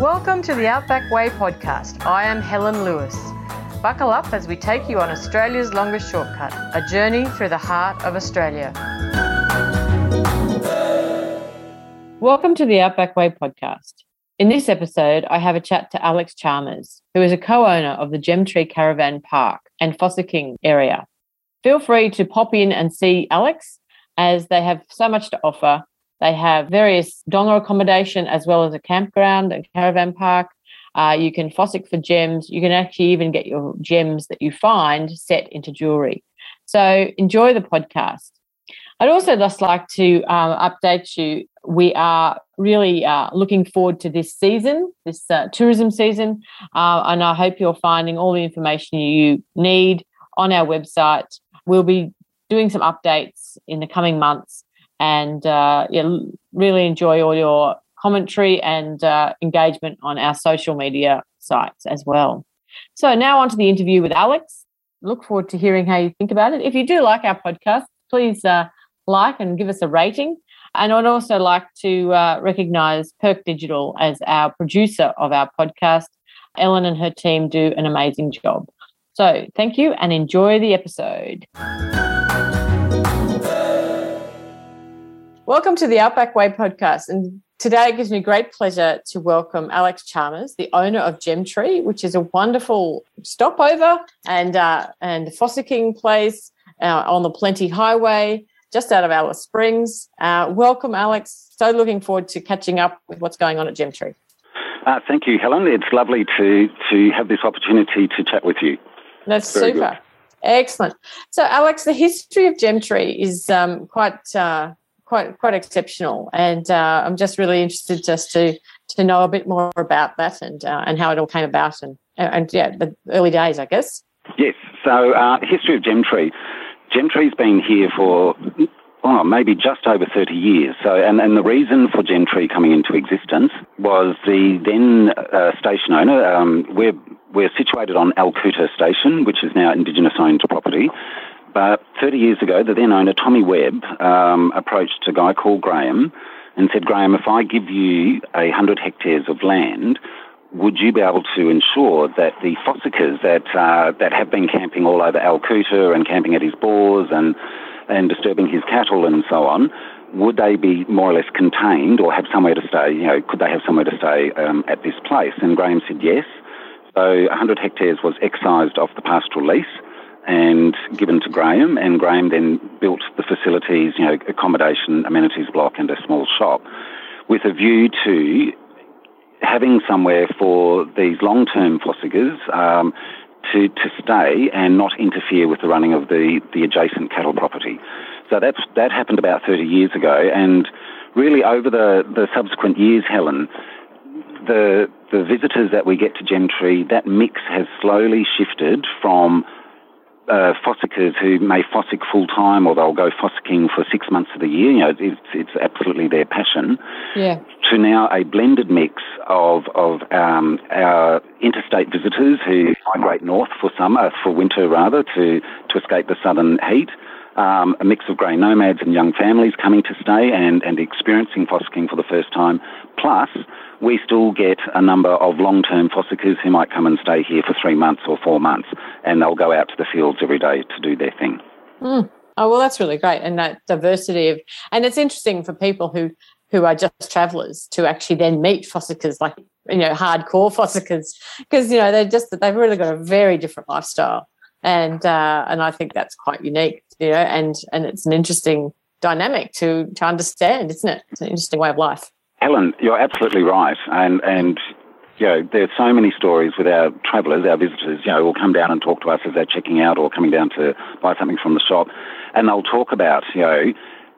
Welcome to the Outback Way podcast. I am Helen Lewis. Buckle up as we take you on Australia's longest shortcut, a journey through the heart of Australia. Welcome to the Outback Way podcast. In this episode, I have a chat to Alex Chalmers, who is a co owner of the Gemtree Caravan Park and Fossicking area. Feel free to pop in and see Alex as they have so much to offer they have various donga accommodation as well as a campground and caravan park. Uh, you can fossick for gems. You can actually even get your gems that you find set into jewelry. So enjoy the podcast. I'd also just like to um, update you. We are really uh, looking forward to this season, this uh, tourism season, uh, and I hope you're finding all the information you need on our website. We'll be doing some updates in the coming months and uh, yeah, really enjoy all your commentary and uh, engagement on our social media sites as well. So now on to the interview with Alex. Look forward to hearing how you think about it. If you do like our podcast, please uh, like and give us a rating. And I'd also like to uh, recognise Perk Digital as our producer of our podcast. Ellen and her team do an amazing job. So thank you and enjoy the episode. Welcome to the Outback Way podcast. And today it gives me great pleasure to welcome Alex Chalmers, the owner of Gemtree, which is a wonderful stopover and uh, and fossicking place uh, on the Plenty Highway, just out of Alice Springs. Uh, welcome, Alex. So looking forward to catching up with what's going on at Gemtree. Uh, thank you, Helen. It's lovely to to have this opportunity to chat with you. That's Very super. Good. Excellent. So, Alex, the history of Gemtree is um, quite uh, quite quite exceptional, and uh, I'm just really interested just to to know a bit more about that and uh, and how it all came about and and yeah, the early days, I guess. Yes. So, uh, history of Gemtree. Gemtree's been here for oh, maybe just over 30 years. So, and, and the reason for Gemtree coming into existence was the then uh, station owner. Um, we're we're situated on Alcoota Station, which is now Indigenous owned property. But 30 years ago, the then owner, Tommy Webb, um, approached a guy called Graham and said, Graham, if I give you a 100 hectares of land, would you be able to ensure that the fossickers that, uh, that have been camping all over Alcoota and camping at his bores and, and disturbing his cattle and so on, would they be more or less contained or have somewhere to stay? You know, could they have somewhere to stay um, at this place? And Graham said yes. So 100 hectares was excised off the pastoral lease and given to Graham, and Graham then built the facilities, you know, accommodation, amenities block, and a small shop, with a view to having somewhere for these long-term fossickers um, to, to stay and not interfere with the running of the, the adjacent cattle property. So that's, that happened about 30 years ago, and really over the, the subsequent years, Helen, the, the visitors that we get to Gemtree, that mix has slowly shifted from uh, fossickers who may fossick full time or they'll go fossicking for six months of the year. You know, it's, it's absolutely their passion. Yeah. To now a blended mix of of um, our interstate visitors who migrate north for summer, for winter rather, to to escape the southern heat. Um, a mix of grey nomads and young families coming to stay and, and experiencing fossicking for the first time, plus we still get a number of long-term fossickers who might come and stay here for three months or four months, and they'll go out to the fields every day to do their thing. Mm. Oh well, that's really great, and that diversity of, and it's interesting for people who who are just travellers to actually then meet fossickers, like you know, hardcore fossickers, because you know they're just they've really got a very different lifestyle, and uh, and I think that's quite unique, you know, and and it's an interesting dynamic to to understand, isn't it? It's an interesting way of life. Helen, you're absolutely right, and and you know there's so many stories with our travellers, our visitors. You know, will come down and talk to us as they're checking out or coming down to buy something from the shop, and they'll talk about you know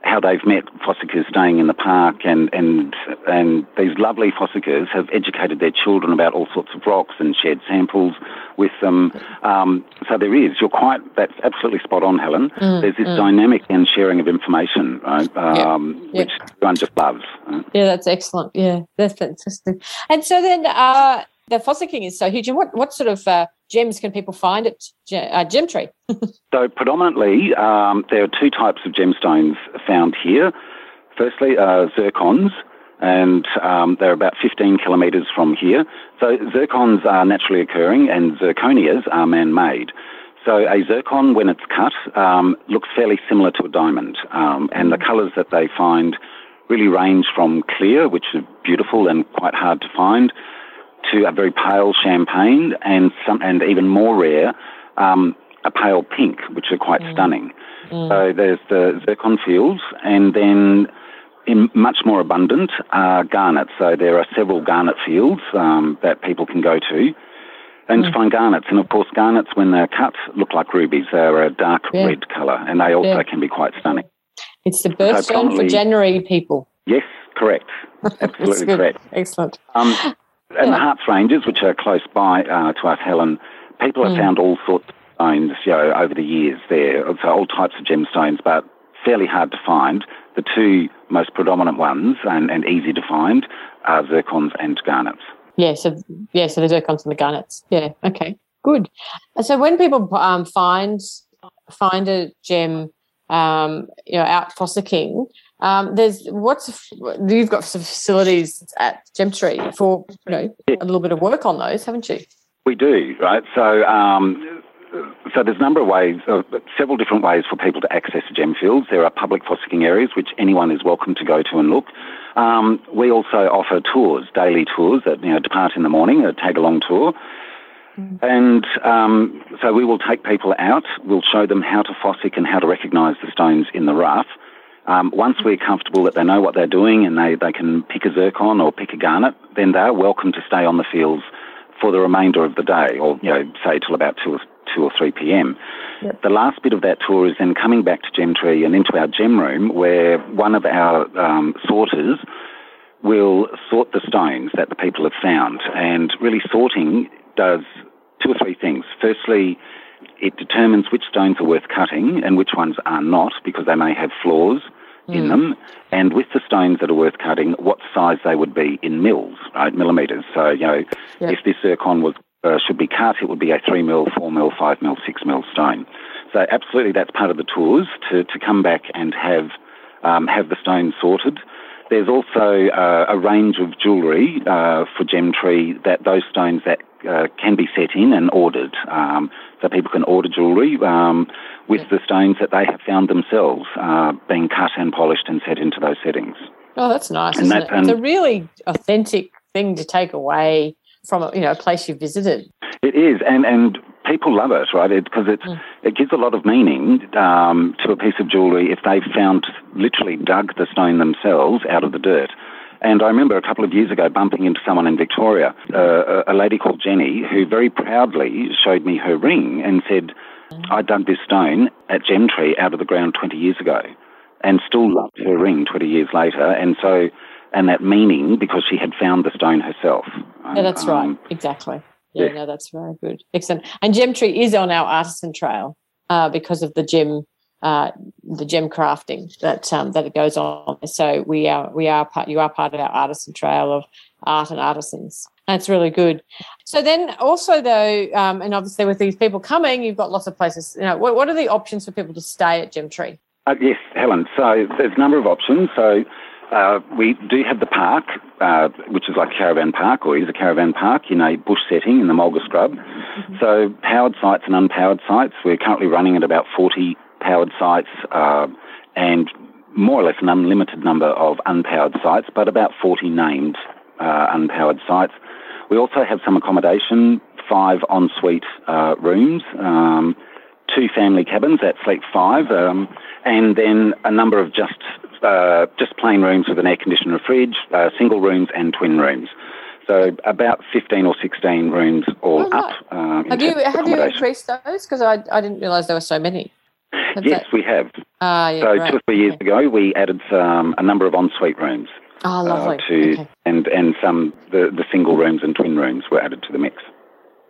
how they've met fossickers staying in the park, and and and these lovely fossickers have educated their children about all sorts of rocks and shared samples with them. Um, so there is. You're quite. That's absolutely spot on, Helen. Mm, There's this mm. dynamic and sharing of information, right? Um, yeah, yeah. which everyone just loves. Right? Yeah, that's excellent. Yeah, that's fantastic. And so then. Uh, the fossicking is so huge. And what, what sort of uh, gems can people find at uh, Gemtree? so, predominantly, um, there are two types of gemstones found here. Firstly, uh, zircons, and um, they're about 15 kilometres from here. So zircons are naturally occurring and zirconias are man-made. So a zircon, when it's cut, um, looks fairly similar to a diamond, um, and the colours that they find really range from clear, which is beautiful and quite hard to find, to a very pale champagne, and some, and even more rare, um, a pale pink, which are quite mm. stunning. Mm. So there's the zircon fields, and then in much more abundant are garnets. So there are several garnet fields um, that people can go to and mm. find garnets. And of course, garnets, when they're cut, look like rubies. They're a dark yeah. red colour, and they also yeah. can be quite stunning. It's the birthstone so for January people. Yes, correct. Absolutely correct. Excellent. Um, and yeah. the Harts Ranges, which are close by uh, to us, Helen, people have mm. found all sorts of stones you know, over the years there. So all types of gemstones, but fairly hard to find. The two most predominant ones and, and easy to find are zircons and garnets. Yeah, so yeah, so the zircons and the garnets. Yeah, okay, good. So when people um, find find a gem, um, you know, out fossicking, um, there's what's you've got some facilities at Gemtree for you know a little bit of work on those, haven't you? We do, right? So um, so there's a number of ways, uh, several different ways for people to access gem fields. There are public fossicking areas which anyone is welcome to go to and look. Um, we also offer tours, daily tours that you know depart in the morning, a tag along tour. Mm. And um, so we will take people out. We'll show them how to fossick and how to recognise the stones in the rough. Um, once we're comfortable that they know what they're doing and they, they can pick a zircon or pick a garnet, then they're welcome to stay on the fields for the remainder of the day, or you know, say till about two or 2 or 3 p.m. Yep. The last bit of that tour is then coming back to Gemtree and into our gem room where one of our um, sorters will sort the stones that the people have found. And really, sorting does two or three things. Firstly, it determines which stones are worth cutting and which ones are not because they may have flaws mm. in them. And with the stones that are worth cutting, what size they would be in mils, right, millimetres. So, you know, yep. if this zircon was uh, should be cut, it would be a 3 mil, 4 mil, 5 mil, 6 mil stone. So absolutely that's part of the tours to, to come back and have, um, have the stones sorted. There's also uh, a range of jewellery uh, for Gemtree that those stones that uh, can be set in and ordered. Um, so people can order jewellery um, with the stones that they have found themselves uh, being cut and polished and set into those settings. Oh, that's nice. And that, it? It's a really authentic thing to take away from a, you know a place you've visited. It is, and and people love it, right? Because it, it's mm. it gives a lot of meaning um, to a piece of jewellery if they've found literally dug the stone themselves out of the dirt. And I remember a couple of years ago bumping into someone in Victoria, uh, a lady called Jenny, who very proudly showed me her ring and said. I dug this stone at Gemtree out of the ground 20 years ago and still loved her ring 20 years later. And so and that meaning because she had found the stone herself. Yeah, that's um, right. Exactly. Yeah, yeah, no, that's very good. Excellent. And Gemtree is on our artisan trail uh, because of the gem, uh, the gem crafting that um, that it goes on. So we are we are part. You are part of our artisan trail of art and artisans. That's really good. So then, also though, um, and obviously with these people coming, you've got lots of places. You know, what, what are the options for people to stay at Gemtree? Uh, yes, Helen. So there's a number of options. So uh, we do have the park, uh, which is like a caravan park, or is a caravan park in a bush setting in the Mulga Scrub. Mm-hmm. So powered sites and unpowered sites. We're currently running at about 40 powered sites uh, and more or less an unlimited number of unpowered sites, but about 40 named uh, unpowered sites. We also have some accommodation, five ensuite uh, rooms. Um, two family cabins at Fleet 5, um, and then a number of just uh, just plain rooms with an air conditioner fridge, uh, single rooms and twin rooms. So about 15 or 16 rooms all oh, up. Um, have you have you increased those? Because I, I didn't realise there were so many. Have yes, we have. Ah, yeah, so right. two or three years okay. ago, we added um, a number of ensuite rooms. Oh, lovely. Uh, to, okay. And and some the, the single rooms and twin rooms were added to the mix.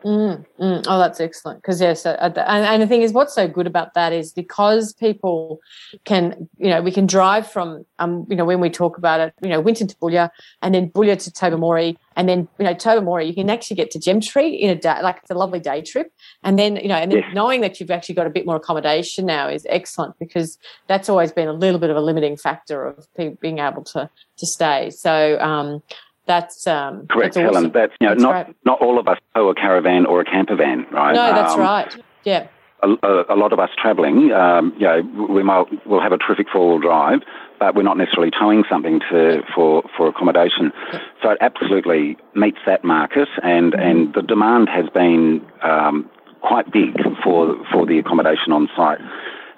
Mm, mm. Oh, that's excellent. Because yes, uh, and, and the thing is, what's so good about that is because people can, you know, we can drive from, um, you know, when we talk about it, you know, Winton to Boulia, and then Boulia to Tobermory, and then you know Tobermory, you can actually get to Gemtree in a day, like it's a lovely day trip. And then you know, and then knowing that you've actually got a bit more accommodation now is excellent because that's always been a little bit of a limiting factor of being able to to stay. So um, that's um, correct, that's awesome. Helen. That's you know that's not not all of us tow a caravan or a camper van, right? No, that's um, right. Yeah. A, a, a, lot of us travelling, um, you know, we might we'll have a terrific four wheel drive, but we're not necessarily towing something to for for accommodation. So it absolutely meets that market, and mm-hmm. and the demand has been um, quite big for for the accommodation on site.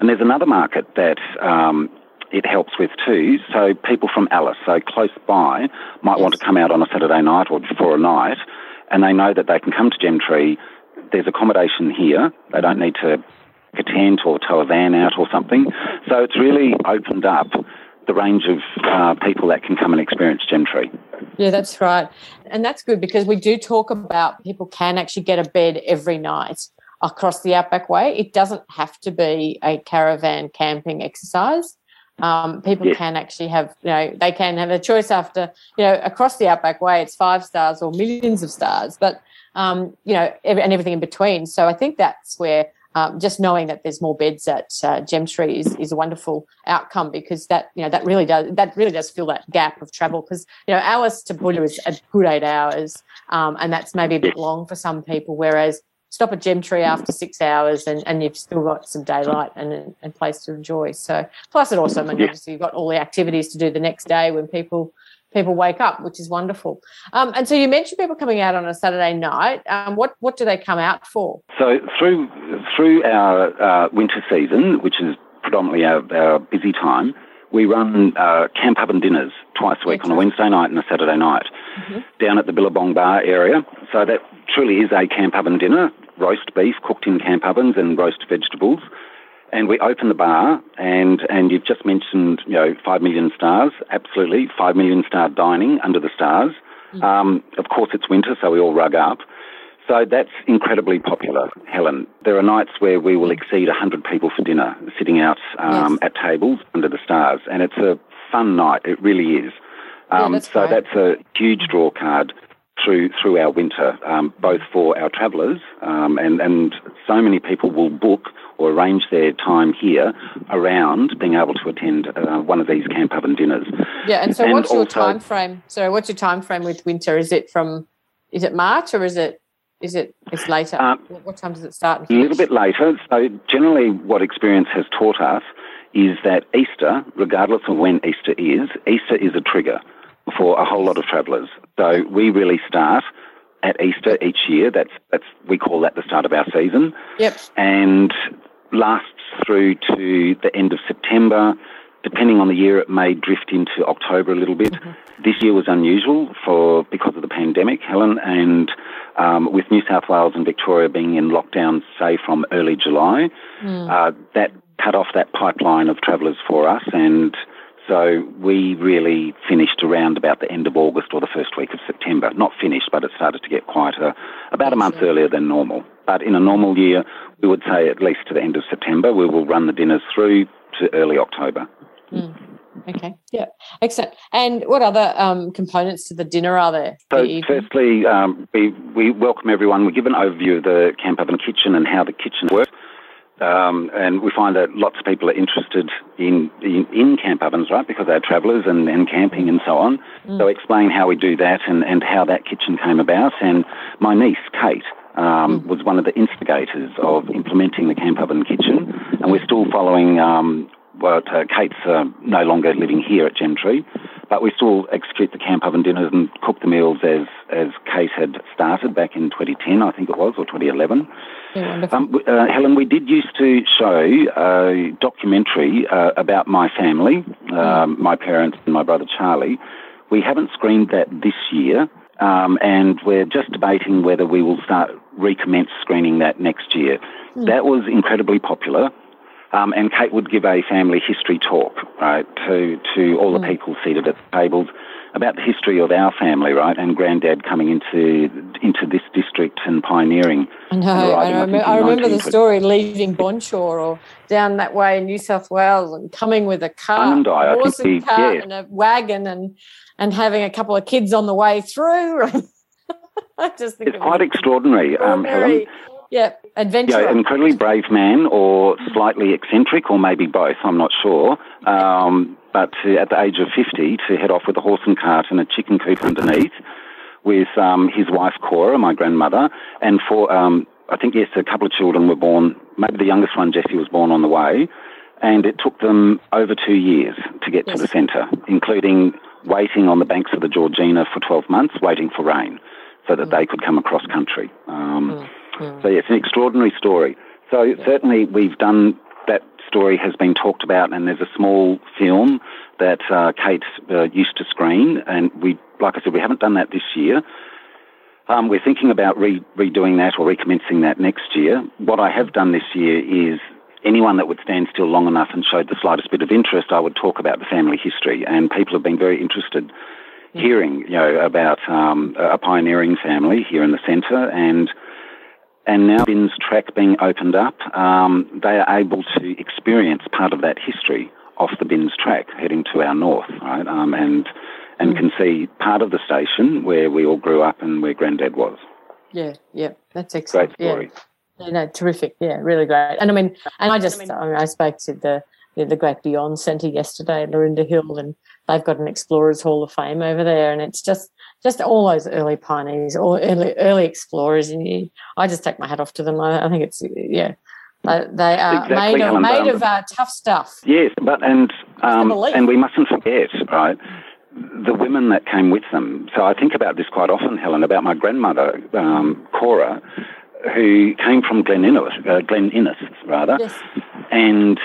And there's another market that um, it helps with too. So people from Alice, so close by, might yes. want to come out on a Saturday night or for a night, and they know that they can come to Gemtree. There's accommodation here. They don't need to a tent or tow a van out or something. So it's really opened up the range of uh, people that can come and experience Gemtree. Yeah, that's right. And that's good because we do talk about people can actually get a bed every night across the Outback Way. It doesn't have to be a caravan camping exercise. Um, people yes. can actually have, you know, they can have a choice after, you know, across the Outback Way, it's five stars or millions of stars, but, um, you know, and everything in between. So I think that's where um, just knowing that there's more beds at uh, Gemtree is, is a wonderful outcome because that you know that really does that really does fill that gap of travel because you know hours to Boulia is a good eight hours um, and that's maybe a bit long for some people whereas stop at Gemtree after six hours and, and you've still got some daylight and a place to enjoy. So plus it also means you've got all the activities to do the next day when people people wake up, which is wonderful. Um, and so you mentioned people coming out on a Saturday night. Um, what what do they come out for? So through through our uh, winter season, which is predominantly our, our busy time, we run uh, camp oven dinners twice a week on a Wednesday night and a Saturday night mm-hmm. down at the Billabong Bar area. So that truly is a camp oven dinner, roast beef cooked in camp ovens and roast vegetables. And we open the bar, and, and you've just mentioned, you know, five million stars. Absolutely, five million star dining under the stars. Mm-hmm. Um, of course, it's winter, so we all rug up. So that's incredibly popular, Helen. There are nights where we will exceed 100 people for dinner, sitting out um, yes. at tables under the stars, and it's a fun night. It really is. Um, yeah, that's so that's a huge draw card through through our winter, um, both for our travellers um, and and so many people will book or arrange their time here around being able to attend uh, one of these camp oven dinners. Yeah, and so and what's your time frame? So what's your time frame with winter? Is it from is it March or is it is it it's later? Um, what time does it start? A little bit later. So generally, what experience has taught us is that Easter, regardless of when Easter is, Easter is a trigger for a whole lot of travellers. So we really start at Easter each year. That's that's we call that the start of our season. Yep. And lasts through to the end of September. Depending on the year, it may drift into October a little bit. Mm-hmm. This year was unusual for because of the pandemic, Helen, and um, with New South Wales and Victoria being in lockdown, say from early July, mm. uh, that cut off that pipeline of travellers for us, and so we really finished around about the end of August or the first week of September. Not finished, but it started to get quieter about a month earlier than normal. But in a normal year, we would say at least to the end of September, we will run the dinners through to early October. Mm. Okay, yeah, excellent. And what other um, components to the dinner are there? So, firstly, um, we, we welcome everyone. We give an overview of the camp oven kitchen and how the kitchen works. Um, and we find that lots of people are interested in, in, in camp ovens, right, because they're travellers and, and camping and so on. Mm. So explain how we do that and, and how that kitchen came about. And my niece, Kate, um, mm. was one of the instigators of implementing the camp oven kitchen. And we're still following um, what uh, Kate's uh, no longer living here at Gemtree, but we still execute the camp oven dinners and cook the meals as, as Kate had started back in 2010, I think it was, or 2011. Yeah, um, uh, Helen, we did used to show a documentary uh, about my family, um, my parents and my brother Charlie. We haven't screened that this year, um, and we're just debating whether we will start recommence screening that next year. Mm. That was incredibly popular. Um, and Kate would give a family history talk, right, to, to all the mm. people seated at the tables about the history of our family, right, and Granddad coming into into this district and pioneering. I know. I, remember, I remember the story leaving Bonshaw or down that way in New South Wales and coming with a car, horse and he, cart, yeah. and a wagon, and and having a couple of kids on the way through. I just think it's it quite extraordinary, um, Helen. Yeah, adventure. Yeah, incredibly brave man, or slightly eccentric, or maybe both. I'm not sure. Um, but to, at the age of 50, to head off with a horse and cart and a chicken coop underneath, with um, his wife Cora, my grandmother, and for um, I think yes, a couple of children were born. Maybe the youngest one, Jesse, was born on the way, and it took them over two years to get yes. to the centre, including waiting on the banks of the Georgina for 12 months, waiting for rain, so that mm. they could come across country. Um, mm. Mm. So, yeah, it's an extraordinary story. So, yeah. certainly, we've done that story has been talked about, and there's a small film that uh, Kate uh, used to screen, and we, like I said, we haven't done that this year. Um, we're thinking about re- redoing that or recommencing that next year. What I have done this year is anyone that would stand still long enough and showed the slightest bit of interest, I would talk about the family history, and people have been very interested hearing, you know, about um, a pioneering family here in the centre, and and now Binns track being opened up, um, they are able to experience part of that history off the Binns track, heading to our north, right, um, and and mm. can see part of the station where we all grew up and where Granddad was. Yeah, yeah, that's excellent. Great story. Yeah. Yeah, no, terrific. Yeah, really great. And I mean, and I just, I, mean, I spoke to the the, the Great Beyond Centre yesterday at Lorinda Hill, and they've got an Explorers Hall of Fame over there, and it's just just all those early pioneers, or early early explorers, and I just take my hat off to them. I, I think it's yeah. Uh, they are exactly, made of, made of uh, tough stuff. Yes, but and um, and we mustn't forget, right, the women that came with them. So I think about this quite often, Helen, about my grandmother, um, Cora, who came from Glen Innes, uh, Glen Innes rather, yes. and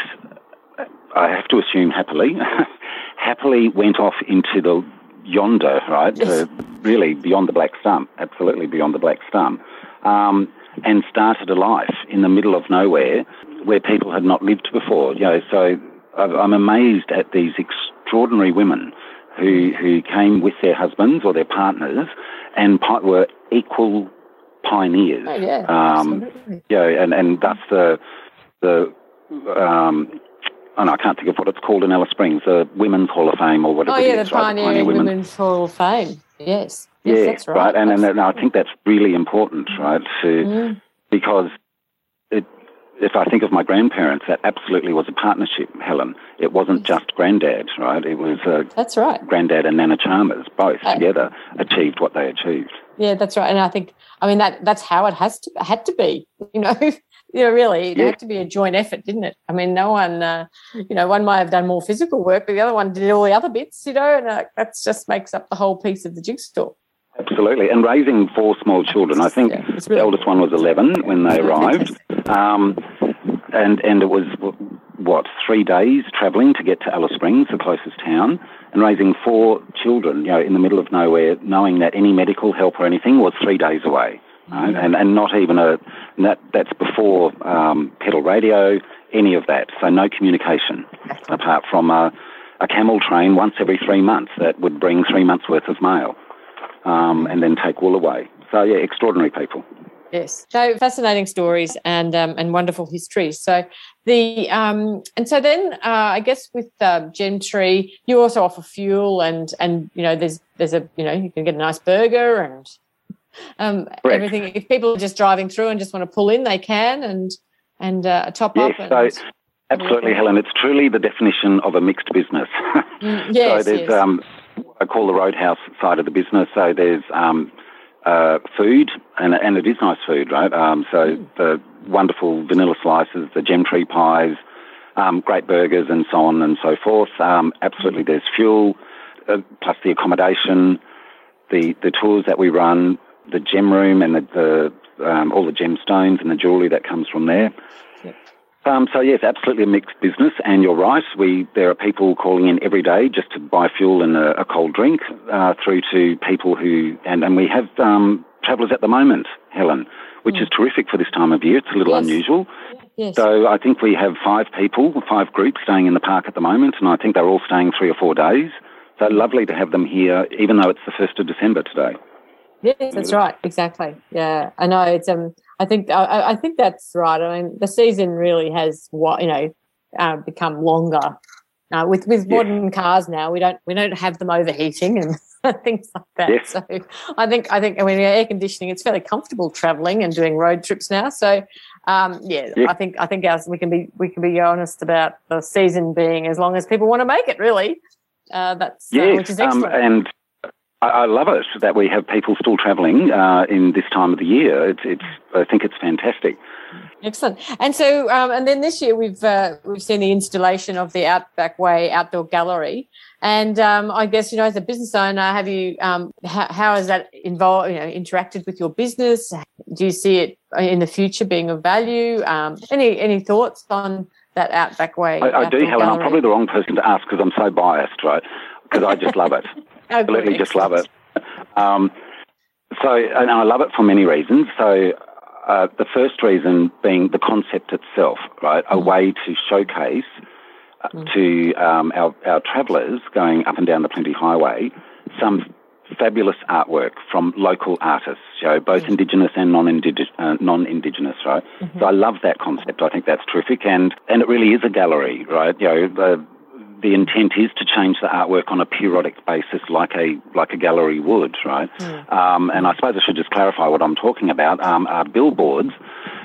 I have to assume happily, happily went off into the yonder, right, yes. uh, really beyond the black stump, absolutely beyond the black stump, um, and started a life in the middle of nowhere where people had not lived before. You know, so I'm amazed at these extraordinary women who who came with their husbands or their partners and were equal pioneers. Oh, yeah, um, yeah, and and that's the the um, and I can't think of what it's called in Alice Springs, the Women's Hall of Fame or whatever. Oh yeah, the right? Pioneer Women's Hall of Fame. Yes. yes yeah, that's right. right. And, and, and I think that's really important, right? To mm. because it if I think of my grandparents, that absolutely was a partnership, Helen. It wasn't just granddad, right? It was uh, that's right. Granddad and Nana Chalmers both uh, together achieved what they achieved. Yeah, that's right. And I think, I mean, that that's how it has to had to be. You know, you know, really, it yeah. had to be a joint effort, didn't it? I mean, no one, uh, you know, one might have done more physical work, but the other one did all the other bits. You know, and uh, that just makes up the whole piece of the jigsaw. Absolutely, and raising four small children. I think yeah, really the eldest one was eleven when they arrived. Um, and and it was what three days travelling to get to Alice Springs, the closest town, and raising four children, you know, in the middle of nowhere, knowing that any medical help or anything was three days away, right? and and not even a that that's before um, pedal radio, any of that. So no communication apart from a, a camel train once every three months that would bring three months worth of mail, um, and then take wool away. So yeah, extraordinary people. Yes, so fascinating stories and um, and wonderful histories. So the um, and so then uh, I guess with uh, Gemtree, you also offer fuel and and you know there's there's a you know you can get a nice burger and um, everything. If people are just driving through and just want to pull in, they can and and uh, top yes, up. And, so absolutely, Helen. It's truly the definition of a mixed business. mm, yes, so there's yes. um, I call the Roadhouse side of the business. So there's um, uh, food, and, and it is nice food, right? Um, so mm. the wonderful vanilla slices, the gem tree pies, um, great burgers, and so on and so forth. Um, absolutely, there's fuel, uh, plus the accommodation, the the tours that we run, the gem room, and the, the um, all the gemstones and the jewellery that comes from there. Um, so yes, absolutely a mixed business, and you're right. We there are people calling in every day just to buy fuel and a, a cold drink, uh, through to people who and, and we have um, travellers at the moment, Helen, which mm. is terrific for this time of year. It's a little yes. unusual. Yes. So I think we have five people, five groups staying in the park at the moment, and I think they're all staying three or four days. So lovely to have them here, even though it's the first of December today. Yes, that's right. Exactly. Yeah, I know. It's um. I think I, I think that's right. I mean, the season really has what you know uh, become longer. Uh, with with modern yeah. cars now, we don't we don't have them overheating and things like that. Yes. So I think I think I mean air conditioning. It's fairly comfortable traveling and doing road trips now. So um, yeah, yeah, I think I think ours we can be we can be honest about the season being as long as people want to make it. Really, uh, that's yes, uh, which is excellent. Um, and I, love it that we have people still travelling uh, in this time of the year. It's, it's I think it's fantastic. Excellent. And so, um, and then this year we've uh, we've seen the installation of the Outback Way Outdoor Gallery. And um, I guess you know, as a business owner, have you um, how, how has that involved? You know, interacted with your business? Do you see it in the future being of value? Um, any any thoughts on that Outback Way? I, I do, Helen. I'm probably the wrong person to ask because I'm so biased, right? Because I just love it. Absolutely, just love it. Um, so, and I love it for many reasons. So, uh, the first reason being the concept itself, right? Mm. A way to showcase uh, mm. to um, our, our travellers going up and down the Plenty Highway some fabulous artwork from local artists, you know, both mm. Indigenous and non-Indigenous, uh, non-Indigenous, right? Mm-hmm. So I love that concept. I think that's terrific, and and it really is a gallery, right? You know, the the intent is to change the artwork on a periodic basis, like a like a gallery would, right? Mm. Um, and I suppose I should just clarify what I'm talking about. Um, are billboards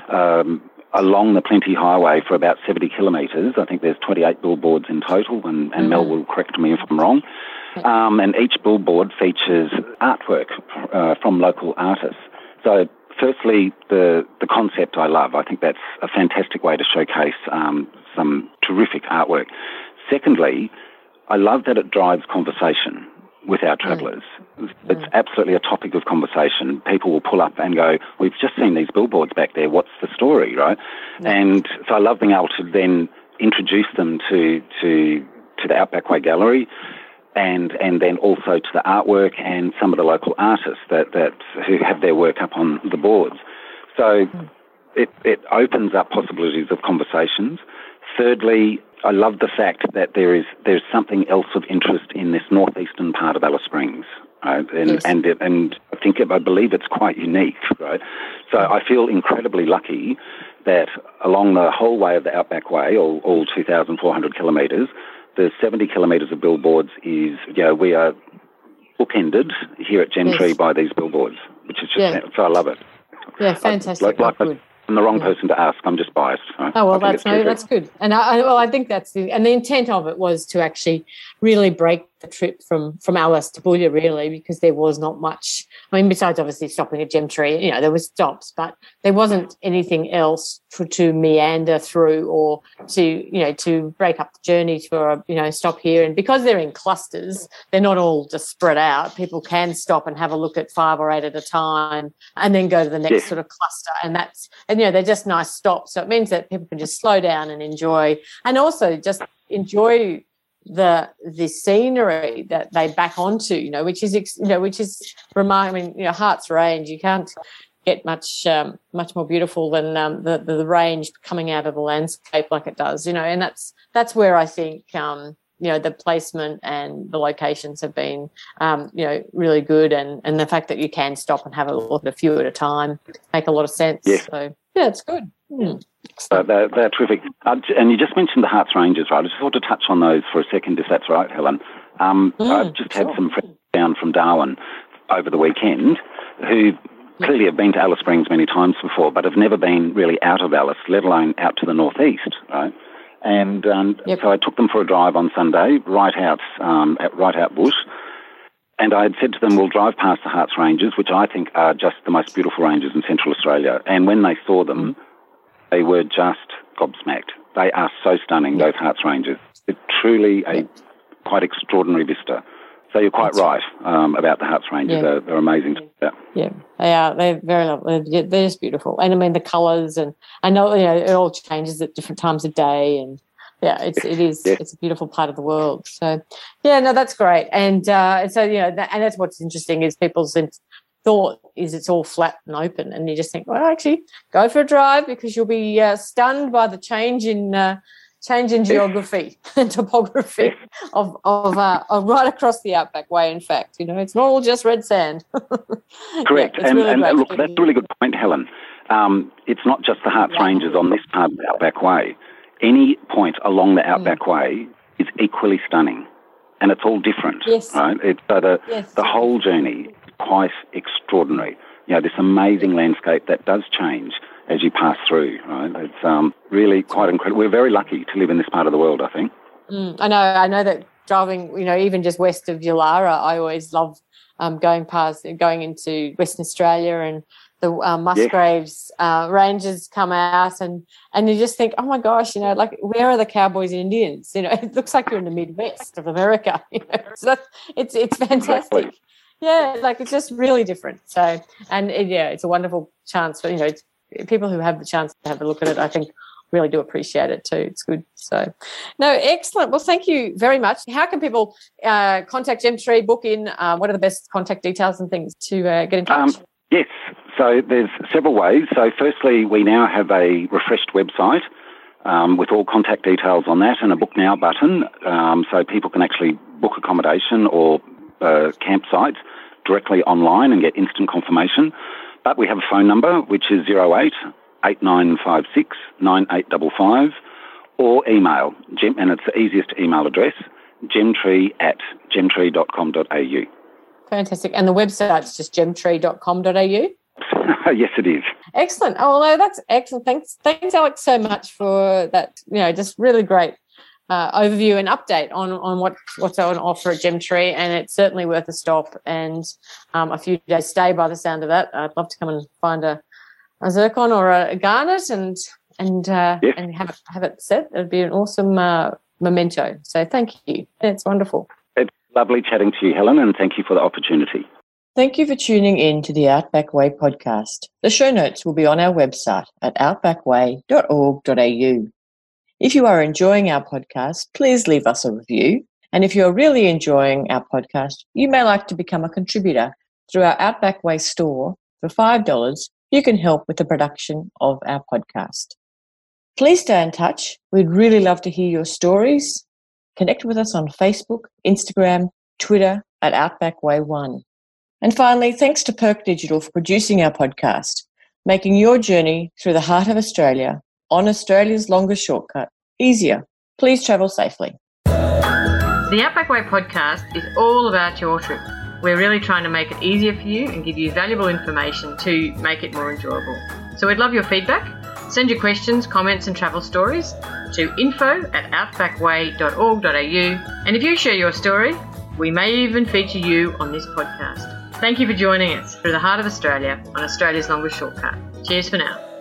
um, along the Plenty Highway for about 70 kilometres. I think there's 28 billboards in total, and, and mm. Mel will correct me if I'm wrong. Um, and each billboard features artwork uh, from local artists. So firstly, the the concept I love. I think that's a fantastic way to showcase um, some terrific artwork. Secondly, I love that it drives conversation with our travellers. Mm. It's mm. absolutely a topic of conversation. People will pull up and go, We've just seen these billboards back there. What's the story, right? Mm. And so I love being able to then introduce them to, to, to the Outback Way Gallery and, and then also to the artwork and some of the local artists that, that who have their work up on the boards. So mm. it, it opens up possibilities of conversations. Thirdly, I love the fact that there is there's something else of interest in this northeastern part of Alice Springs. Right? And yes. and and I think I believe it's quite unique, right? So I feel incredibly lucky that along the whole way of the Outback Way, all, all 2,400 kilometres, the 70 kilometres of billboards is, you know, we are bookended here at Gemtree yes. by these billboards, which is just, yeah. so I love it. Yeah, fantastic. like, like I'm the wrong person to ask. I'm just biased. Oh well, that's no, that's good. And I, well, I think that's the and the intent of it was to actually really break the trip from from Alice to Boulia, really, because there was not much. I mean, besides obviously stopping at Gemtree, you know, there was stops, but there wasn't anything else for, to meander through or to you know to break up the journey for a you know stop here. And because they're in clusters, they're not all just spread out. People can stop and have a look at five or eight at a time, and then go to the next yeah. sort of cluster. And that's and you know they're just nice stops. So it means that people can just slow down and enjoy, and also just enjoy the the scenery that they back onto, you know, which is you know, which is remarkable. I mean, you know, Harts Range, you can't get much um, much more beautiful than um, the, the, the range coming out of the landscape like it does, you know, and that's that's where I think um, you know the placement and the locations have been um, you know really good, and and the fact that you can stop and have a look at a few at a time make a lot of sense. Yeah. So yeah, it's good. Hmm. Uh, they're, they're, terrific. Uh, and you just mentioned the Harts Ranges, right? I just want to touch on those for a second, if that's right, Helen. Um, mm, I've just sure. had some friends down from Darwin over the weekend who clearly have been to Alice Springs many times before, but have never been really out of Alice, let alone out to the northeast, right? And um, yep. so I took them for a drive on Sunday, right out um, at right out bush. And I had said to them, we'll drive past the Harts Ranges, which I think are just the most beautiful ranges in Central Australia. And when they saw them, mm they were just gobsmacked. They are so stunning, those Harts Ranges. It's truly a quite extraordinary vista. So you're quite That's right um, about the Harts Ranges. Yeah. They're, they're, amazing. Yeah. yeah, they are. They're very lovely. They're, they're just beautiful. And I mean, the colours and I know, you know, it all changes at different times of day and yeah, it's it is yeah. it's a beautiful part of the world. So yeah, no, that's great. And uh, so you know, that, and that's what's interesting is people's thought is it's all flat and open, and you just think, well, actually, go for a drive because you'll be uh, stunned by the change in uh, change in geography and topography of of, uh, of right across the Outback Way. In fact, you know, it's not all just red sand. Correct, yeah, and, really and look, that's a really good point, Helen. Um, it's not just the Harts yeah. Ranges on this part of the Outback Way. Any point along the mm. Outback mm. Way is equally stunning, and it's all different. Yes. Right. It's, so the yes. the whole journey quite extraordinary. You know, this amazing landscape that does change as you pass through. Right? It's um, really quite incredible. We're very lucky to live in this part of the world. I think. Mm, I know. I know that driving, you know, even just west of Yulara, I always love um, going past, going into Western Australia and the uh, Musgraves yeah. uh, Rangers come out, and and you just think, oh my gosh, you know, like where are the Cowboys and Indians? You know, it looks like you're in the Midwest of America. You know? So that's it's it's fantastic. Exactly. Yeah, like it's just really different. So, and it, yeah, it's a wonderful chance for you know people who have the chance to have a look at it. I think really do appreciate it too. It's good. So, no, excellent. Well, thank you very much. How can people uh, contact Gemtree, book in? Uh, what are the best contact details and things to uh, get in touch? Um, yes. So there's several ways. So firstly, we now have a refreshed website. Um, with all contact details on that and a book now button, um, so people can actually book accommodation or uh, campsites directly online and get instant confirmation. But we have a phone number which is 08 8956 9855 or email, gem, and it's the easiest email address, gemtree at gemtree.com.au. Fantastic. And the website's just gemtree.com.au? yes, it is. Excellent. Oh, no, that's excellent. Thanks, thanks, Alex, so much for that. You know, just really great uh, overview and update on on what what's on offer at Gemtree, and it's certainly worth a stop and um, a few days stay. By the sound of that, I'd love to come and find a, a zircon or a, garnet and and uh, yes. and have it have it set. It'd be an awesome uh, memento. So thank you. It's wonderful. It's lovely chatting to you, Helen, and thank you for the opportunity. Thank you for tuning in to the Outback Way podcast. The show notes will be on our website at outbackway.org.au. If you are enjoying our podcast, please leave us a review. And if you're really enjoying our podcast, you may like to become a contributor through our Outback Way store. For $5, you can help with the production of our podcast. Please stay in touch. We'd really love to hear your stories. Connect with us on Facebook, Instagram, Twitter at Outback Way One. And finally, thanks to Perk Digital for producing our podcast, making your journey through the heart of Australia on Australia's longest shortcut easier. Please travel safely. The Outback Way podcast is all about your trip. We're really trying to make it easier for you and give you valuable information to make it more enjoyable. So we'd love your feedback. Send your questions, comments, and travel stories to info at outbackway.org.au. And if you share your story, we may even feature you on this podcast. Thank you for joining us through the heart of Australia on Australia's longest shortcut. Cheers for now.